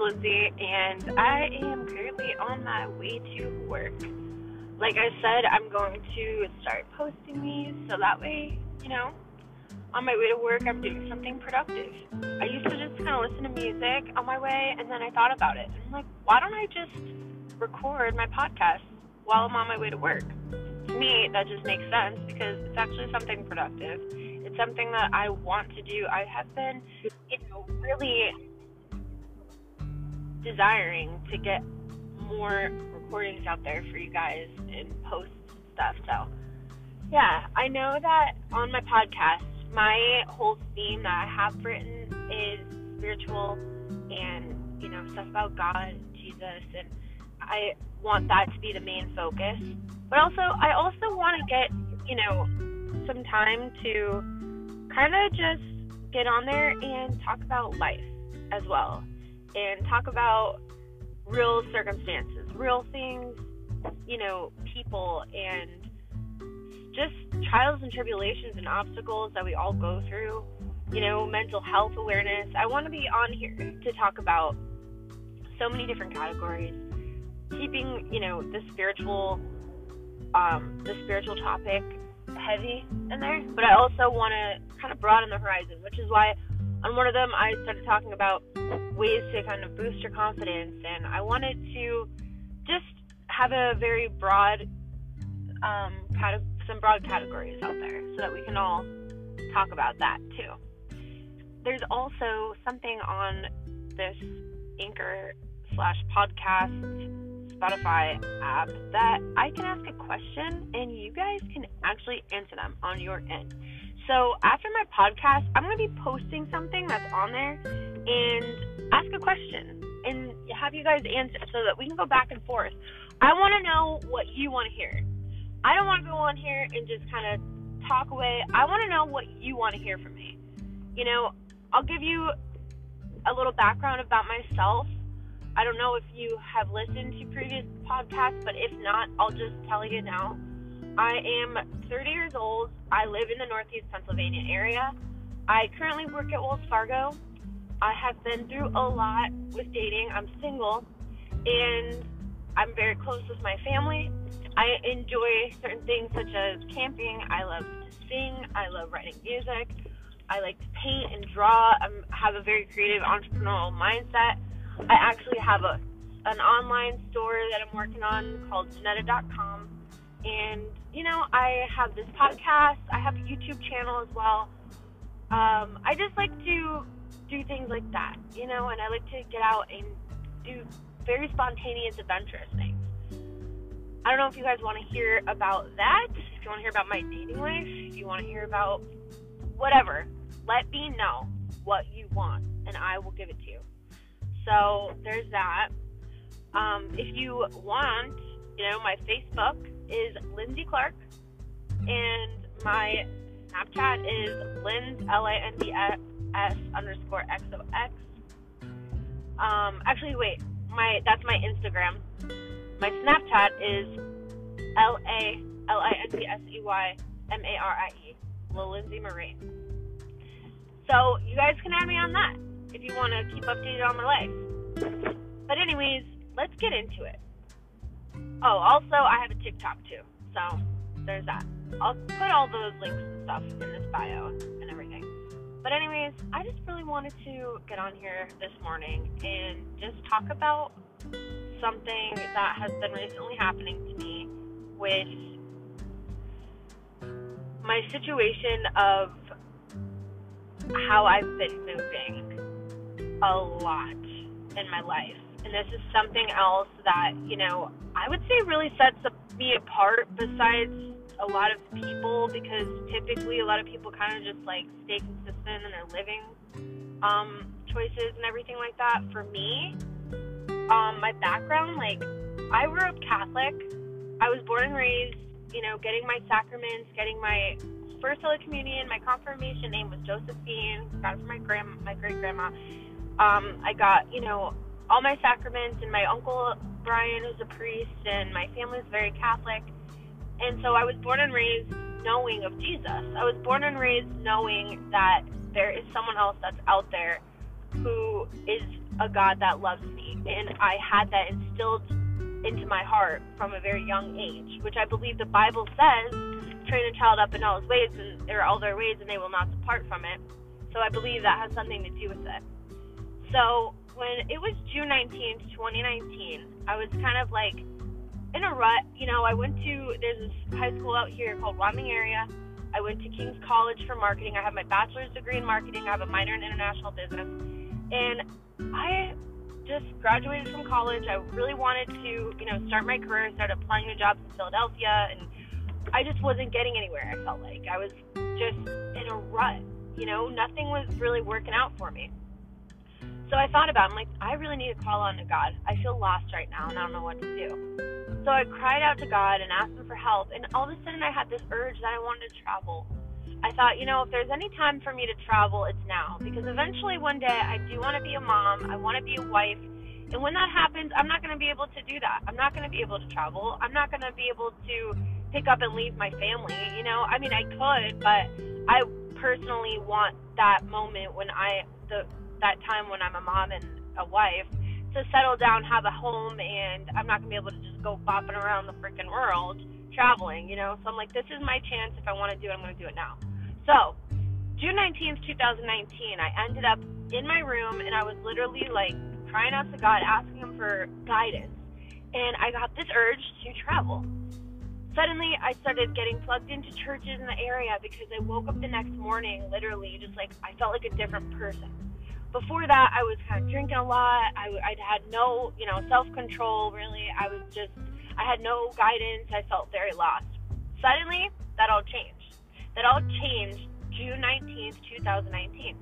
Lindsey, and I am currently on my way to work. Like I said, I'm going to start posting these so that way, you know, on my way to work, I'm doing something productive. I used to just kind of listen to music on my way, and then I thought about it. And I'm like, why don't I just record my podcast while I'm on my way to work? To me, that just makes sense because it's actually something productive. It's something that I want to do. I have been, you know, really desiring to get more recordings out there for you guys and post stuff. So, yeah, I know that on my podcast, my whole theme that I have written is spiritual and, you know, stuff about God, Jesus, and I want that to be the main focus. But also, I also want to get, you know, some time to kind of just get on there and talk about life as well and talk about real circumstances, real things, you know, people, and just trials and tribulations and obstacles that we all go through, you know, mental health awareness. I want to be on here to talk about so many different categories, keeping, you know, the spiritual, um, the spiritual topic heavy in there, but I also want to kind of broaden the horizon, which is why on one of them I started talking about ways to kind of boost your confidence, and I wanted to just have a very broad, um, of some broad categories out there so that we can all talk about that too. There's also something on this Anchor slash podcast Spotify app that I can ask a question and you guys can actually answer them on your end. So after my podcast, I'm going to be posting something that's on there and ask a question and have you guys answer so that we can go back and forth. I want to know what you want to hear. I don't want to go on here and just kind of talk away. I want to know what you want to hear from me. You know, I'll give you a little background about myself. I don't know if you have listened to previous podcasts, but if not, I'll just tell you now. I am 30 years old. I live in the Northeast Pennsylvania area. I currently work at Wells Fargo. I have been through a lot with dating. I'm single and I'm very close with my family. I enjoy certain things such as camping. I love to sing. I love writing music. I like to paint and draw. I have a very creative entrepreneurial mindset. I actually have a an online store that I'm working on called Janetta.com. And, you know, I have this podcast. I have a YouTube channel as well. Um, I just like to do things like that, you know, and I like to get out and do very spontaneous, adventurous things. I don't know if you guys want to hear about that. If you want to hear about my dating life, if you want to hear about whatever, let me know what you want and I will give it to you. So there's that. Um, if you want, you know, my Facebook is Lindsey Clarke and my Snapchat is Linds L A N D S underscore X O X. Um, actually, wait, my that's my Instagram. My Snapchat is L A L I N D S E Y M A R I E, Lil Lindsay Marie. So you guys can add me on that if you want to keep updated on my life. But anyways, let's get into it. Oh, also I have a TikTok too, so there's that. I'll put all those links and stuff in this bio and everything. But anyways, I just really wanted to get on here this morning and just talk about something that has been recently happening to me with my situation of how I've been moving a lot in my life. And this is something else that, you know, I would say really sets me apart besides a lot of people because typically a lot of people kind of just like stay consistent in their living um, choices and everything like that. For me, um, my background, like I grew up Catholic. I was born and raised, you know, getting my sacraments, getting my first Holy Communion. My confirmation name was Josephine. Got it from my grand, my great grandma. Um, I got, you know, all my sacraments, and my uncle Brian is a priest, and my family is very Catholic. And so I was born and raised knowing of Jesus. I was born and raised knowing that there is someone else that's out there who is a God that loves me. And I had that instilled into my heart from a very young age, which I believe the Bible says, train a child up in all his ways and or all their ways and they will not depart from it. So I believe that has something to do with it. So when it was June 19th, 2019, I was kind of like in a rut. You know, I went to, there's this high school out here called Wyoming area. I went to King's College for marketing. I have my bachelor's degree in marketing. I have a minor in international business. And I just graduated from college. I really wanted to, you know, start my career, and start applying to jobs in Philadelphia, and I just wasn't getting anywhere. I felt like I was just in a rut. You know, nothing was really working out for me. So I thought about, it. I'm like, I really need to call on to God. I feel lost right now, and I don't know what to do. So I cried out to God and asked Him for help, and all of a sudden I had this urge that I wanted to travel. I thought, you know, if there's any time for me to travel, it's now. Because eventually one day I do want to be a mom, I want to be a wife. And when that happens, I'm not going to be able to do that. I'm not going to be able to travel. I'm not going to be able to pick up and leave my family. You know, I mean, I could, but I personally want that moment when I, the, that time when I'm a mom and a wife to settle down, have a home, and I'm not to be able to just go bopping around the freaking world traveling, you know? So I'm like, this is my chance. If I want to do it, I'm to do it now. So, June 19th, 2019, I ended up in my room and I was literally like crying out to God, asking Him for guidance. And I got this urge to travel. Suddenly, I started getting plugged into churches in the area because I woke up the next morning, literally, just like I felt like a different person. Before that, I was kind of drinking a lot. I, I had no, you know, self control, really. I was just, I had no guidance. I felt very lost. Suddenly, that all changed that all changed June 19th, 2019.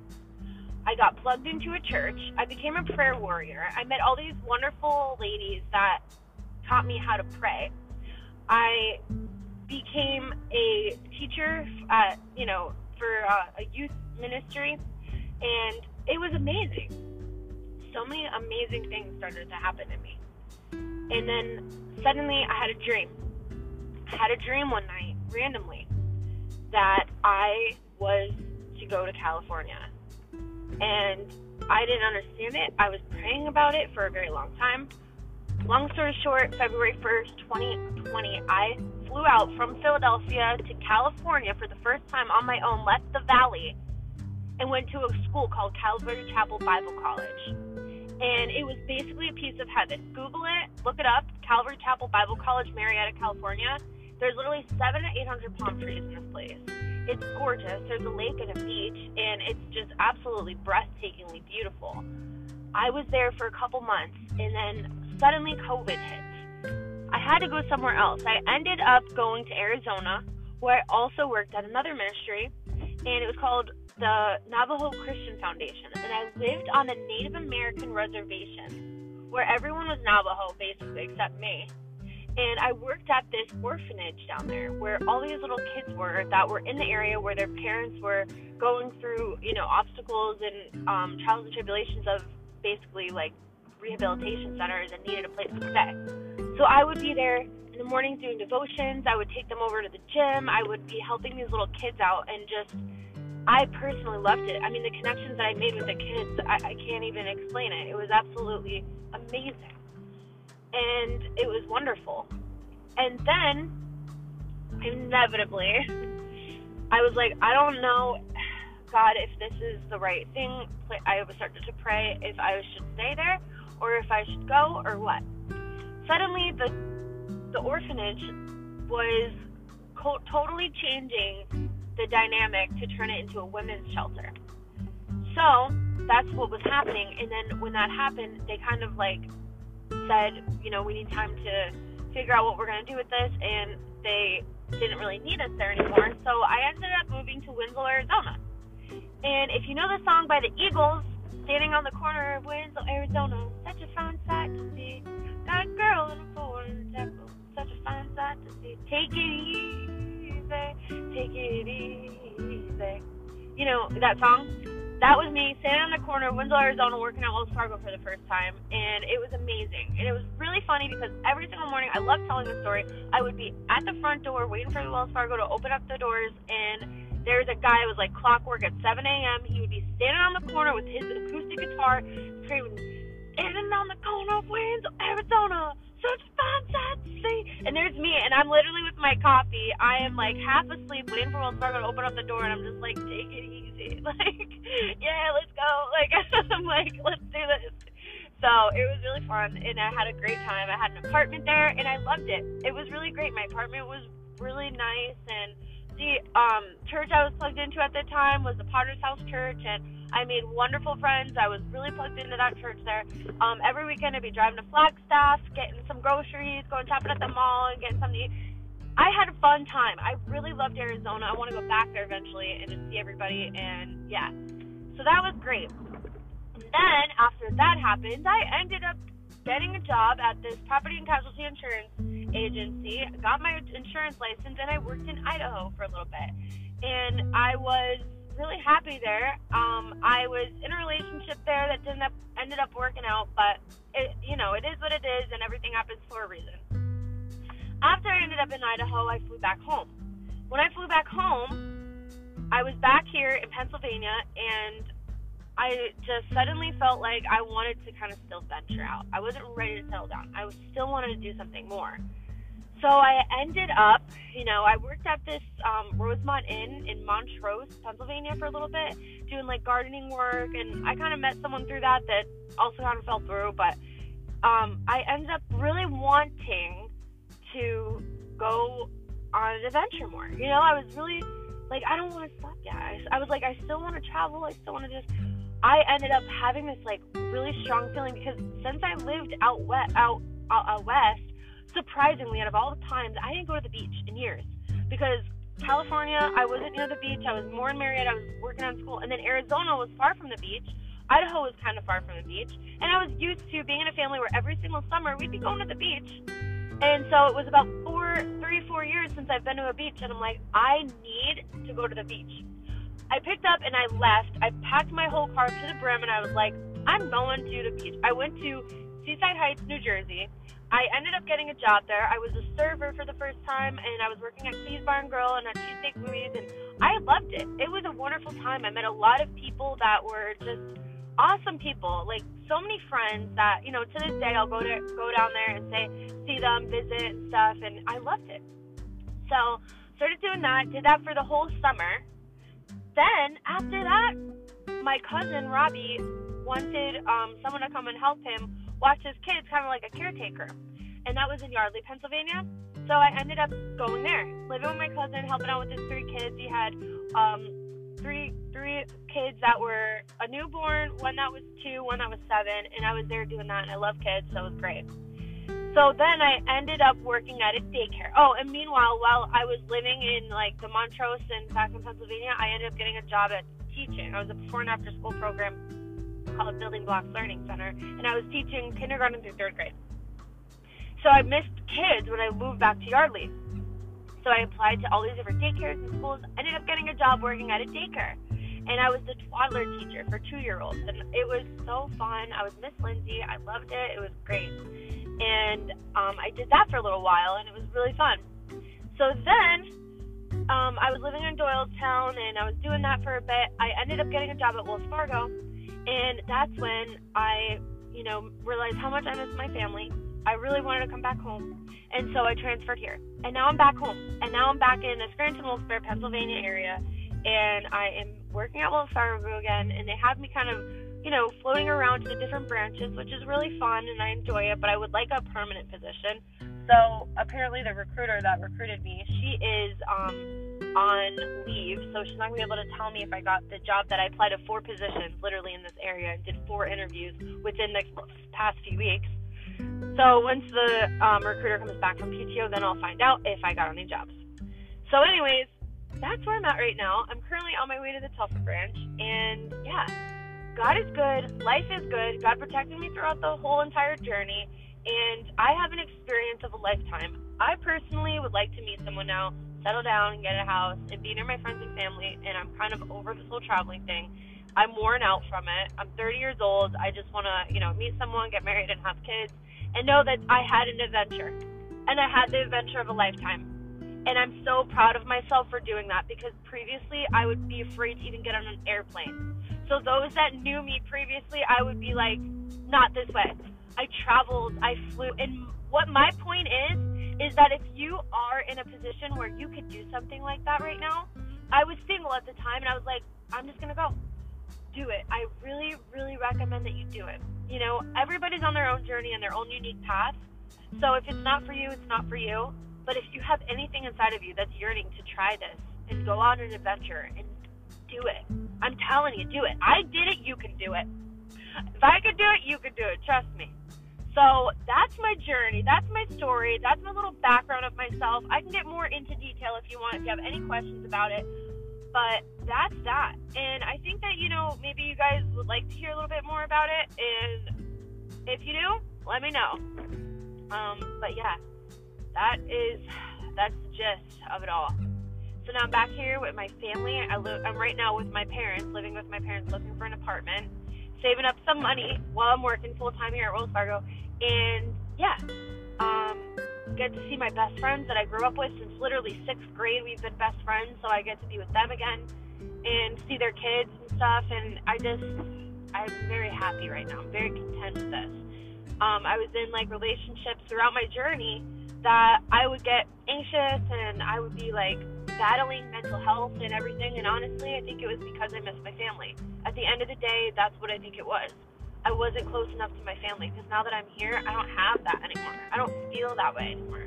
I got plugged into a church. I became a prayer warrior. I met all these wonderful ladies that taught me how to pray. I became a teacher, at, you know, for uh, a youth ministry, and it was amazing. So many amazing things started to happen to me. And then suddenly I had a dream. I had a dream one night, randomly that I was to go to California. And I didn't understand it. I was praying about it for a very long time. Long story short, February 1st, 2020, I flew out from Philadelphia to California for the first time on my own, left the valley, and went to a school called Calvary Chapel Bible College. And it was basically a piece of heaven. Google it, look it up Calvary Chapel Bible College, Murrieta, California there's literally seven to eight hundred palm trees in this place. It's gorgeous. There's a lake and a beach, and it's just absolutely breathtakingly beautiful. I was there for a couple months, and then suddenly COVID hit. I had to go somewhere else. I ended up going to Arizona, where I also worked at another ministry, and it was called the Navajo Christian Foundation. And I lived on the Native American reservation, where everyone was Navajo, basically, except me. And I worked at this orphanage down there where all these little kids were that were in the area where their parents were going through, you know, obstacles and um, trials and tribulations of basically like rehabilitation centers and needed a place to stay. So I would be there in the mornings doing devotions. I would take them over to the gym. I would be helping these little kids out and just, I personally loved it. I mean, the connections that I made with the kids, I, I can't even explain it. It was absolutely amazing and it was wonderful. And then, inevitably, I was like, I don't know, God, if this is the right thing. I started to pray if I should stay there or if I should go or what. Suddenly, the the orphanage was co- totally changing the dynamic to turn it into a women's shelter. So that's what was happening. And then when that happened, they kind of like said, you know, we need time to figure out what we're going to do with this, and they didn't really need us there anymore. So I ended up moving to Winslow, Arizona. And if you know the song by the Eagles, standing on the corner of Winslow, Arizona, such a fine sight to see. A girl in a foreign tackle, such a fine sight to see. Take it easy, take it easy. You know that song? that was me standing on the corner of Winslow, Arizona, working at Wells Fargo for the first time, and it was amazing. And it was really funny because every single morning, I love telling the story. I would be at the front door waiting for the Wells Fargo to open up the doors, and there was a guy who was like clockwork at 7 a.m. He would be standing on the corner with his acoustic guitar, screaming, in And there's me, and I'm literally with my coffee. I am like half asleep, waiting for Wells Fargo to open up the door, and I'm just like, take it easy, like, yeah, let's go. Like, I'm like, let's do this. So it was really fun, and I had a great time. I had an apartment there, and I loved it. It was really great. My apartment was really nice, and the um, church I was plugged into at the time was the Potter's House Church, and I made wonderful friends. I was really plugged into that church there. Um, every weekend I'd be driving to Flagstaff, getting some groceries, going shopping at the mall, and getting something to eat. I had a fun time. I really loved Arizona. I want to go back there eventually and just see everybody. And yeah, so that was great. Then after that happened, I ended up getting a job at this property and casualty insurance agency, got my insurance license, and I worked in Idaho for a little bit. And I was really happy there. Um, I was in a relationship there that didn't up, ended up working out, but it, you know, it is what it is, and everything happens for a reason. After I ended up in Idaho, I flew back home. When I flew back home, I was back here in Pennsylvania, and I just suddenly felt like I wanted to kind of still venture out. I wasn't ready to settle down. I was still wanted to do something more. So I ended up, you know, I worked at this um, Rosemont Inn in Montrose, Pennsylvania for a little bit, doing like gardening work, and I kind of met someone through that that also kind of fell through. But um, I ended up really wanting to go on an adventure more. You know, I was really like, I don't want to stop, guys. I was like, I still want to travel. I still want to just. I ended up having this like really strong feeling because since I lived out west, out, out, out west surprisingly, out of all the times, I didn't go to the beach in years because California, I wasn't near the beach. I was more in Murrieta. I was working on school, and then Arizona was far from the beach. Idaho was kind of far from the beach, and I was used to being in a family where every single summer we'd be going to the beach. And so it was about four, three, four years since I've been to a beach, and I'm like, I need to go to the beach. I picked up and I left. I packed my whole car to the brim, and I was like, I'm going to the beach. I went to Seaside Heights, New Jersey. I ended up getting a job there. I was a server for the first time, and I was working at Klee's Bar and Grill and at Cheesesteak Louie's, and I loved it. It was a wonderful time. I met a lot of people that were just awesome people, like so many friends that you know to this day I'll go to go down there and say see them, visit and stuff, and I loved it. So started doing that. Did that for the whole summer. Then after that, my cousin Robbie wanted um, someone to come and help him watch his kids kind of like a caretaker. And that was in Yardley, Pennsylvania. So I ended up going there, living with my cousin, helping out with his three kids. He had um, three three kids that were a newborn, one that was two, one that was seven, and I was there doing that. And I love kids, so it was great. So then I ended up working at a daycare. Oh, and meanwhile, while I was living in like the Montrose and back in Pennsylvania, I ended up getting a job at teaching. I was a before and after school program called Building Blocks Learning Center, and I was teaching kindergarten through third grade. So I missed kids when I moved back to Yardley. So I applied to all these different daycares and schools, ended up getting a job working at a daycare. And I was the toddler teacher for two year olds. And it was so fun. I was Miss Lindsey. I loved it. It was great. And um, I did that for a little while, and it was really fun. So then um, I was living in Doylestown, and I was doing that for a bit. I ended up getting a job at Wells Fargo, and that's when I, you know, realized how much I miss my family. I really wanted to come back home. And so I transferred here. And now I'm back home. And now I'm back in the Scranton Wilkes-Barre, Pennsylvania area. And I am working at Wells Fargo again. And they have me kind of, you know, floating around to the different branches, which is really fun and I enjoy it. But I would like a permanent position. So apparently the recruiter that recruited me, she is um, on leave, so she's not gonna be able to tell me if I got the job that I applied to four positions literally in this area and did four interviews within the past few weeks. So once the um, recruiter comes back from PTO, then I'll find out if I got any jobs. So, anyways, that's where I'm at right now. I'm currently on my way to the Telford branch, and yeah, God is good. Life is good. God protected me throughout the whole entire journey, and I have an experience of a lifetime. I personally would like to meet someone now settle down, and get a house, and be near my friends and family. And I'm kind of over this whole traveling thing. I'm worn out from it. I'm 30 years old. I just want to, you know, meet someone, get married, and have kids, and know that I had an adventure, and I had the adventure of a lifetime. And I'm so proud of myself for doing that because previously I would be afraid to even get on an airplane. So those that knew me previously, I would be like not this way. I traveled, I flew, and what my point is is that if you are in a position where you could do something like that right now, I was single at the time and I was like, I'm just gonna go. Do it. I really, really recommend that you do it. You know, everybody's on their own journey and their own unique path. So if it's not for you, it's not for you. But if you have anything inside of you that's yearning to try this and go on an adventure and do it, I'm telling you, do it. I did it, you can do it. If I could do it, you could do it. Trust me. So that's my journey. That's my story. That's my little background of myself. I can get more into detail if you want, if you have any questions about it. But that's that. And I think that, you know, maybe you guys would like to hear a little bit more about it. And if you do, let me know. Um, but yeah, that is, that's the gist of it all. So now I'm back here with my family. I live, I'm right now with my parents, living with my parents, looking for an apartment saving up some money while I'm working full time here at Wells Fargo. And yeah, um, get to see my best friends that I grew up with since literally sixth grade. We've been best friends, so I get to be with them again and see their kids and stuff. And I just, I'm very happy right now. I'm very content with this. Um, I was in like relationships throughout my journey that I would get anxious and I would be like battling mental health and everything. And honestly, I think it was because I missed my family. At the end of the day, that's what I think it was. I wasn't close enough to my family because now that I'm here, I don't have that anymore. I don't feel that way anymore.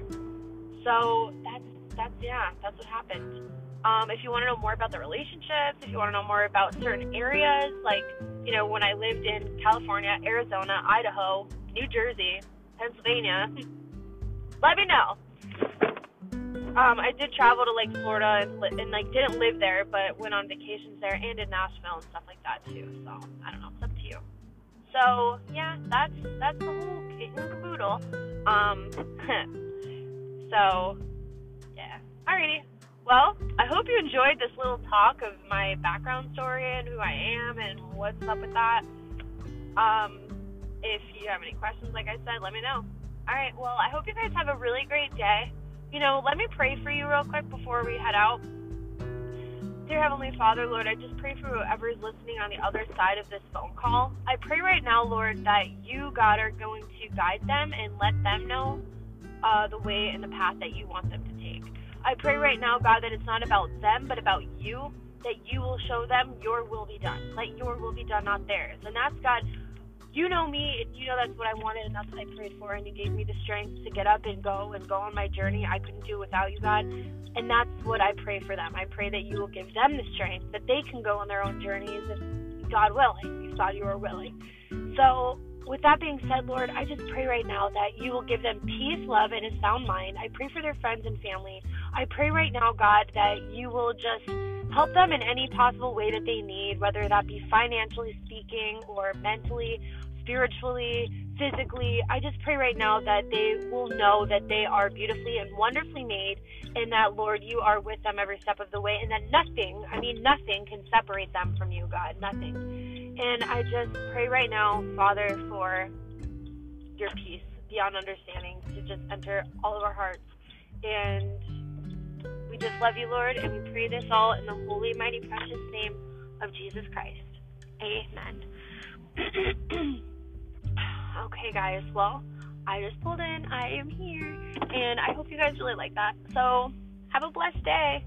So that's that's yeah, that's what happened. Um, if you want to know more about the relationships, if you want to know more about certain areas, like you know when I lived in California, Arizona, Idaho, New Jersey, Pennsylvania, let me know. Um, I did travel to like Florida and, li- and like didn't live there, but went on vacations there and in Nashville and stuff like that too. So I don't know, So yeah, that's that's the whole kit and caboodle. Um, so yeah, alrighty. Well, I hope you enjoyed this little talk of my background story and who I am and what's up with that. Um, if you have any questions, like I said, let me know. All right. Well, I hope you guys have a really great day you know, let me pray for you real quick before we head out. Dear Heavenly Father, Lord, I just pray for whoever is listening on the other side of this phone call. I pray right now, Lord, that you, God, are going to guide them and let them know uh, the way and the path that you want them to take. I pray right now, God, that it's not about them, but about you, that you will show them your will be done. Let your will be done, not theirs. And that's, God, you know me and you know that's what I wanted and that's what I prayed for and you gave me the strength to get up and go and go on my journey. I couldn't do without you, God. And that's what I pray for them. I pray that you will give them the strength that they can go on their own journeys if God willing, you thought you were willing. So with that being said, Lord, I just pray right now that you will give them peace, love, and a sound mind. I pray for their friends and family. I pray right now, God, that you will just help them in any possible way that they need, whether that be financially speaking or mentally spiritually, physically. I just pray right now that they will know that they are beautifully and wonderfully made, and that, Lord, you are with them every step of the way, and that nothing, I mean, nothing can separate them from you, God. Nothing. And I just pray right now, Father, for your peace beyond understanding to just enter all of our hearts. And we just love you, Lord, and we pray this all in the holy, mighty, precious name of Jesus Christ. Amen. Okay, guys. Well, I just pulled in. I am here. And I hope you guys really like that. So, have a blessed day.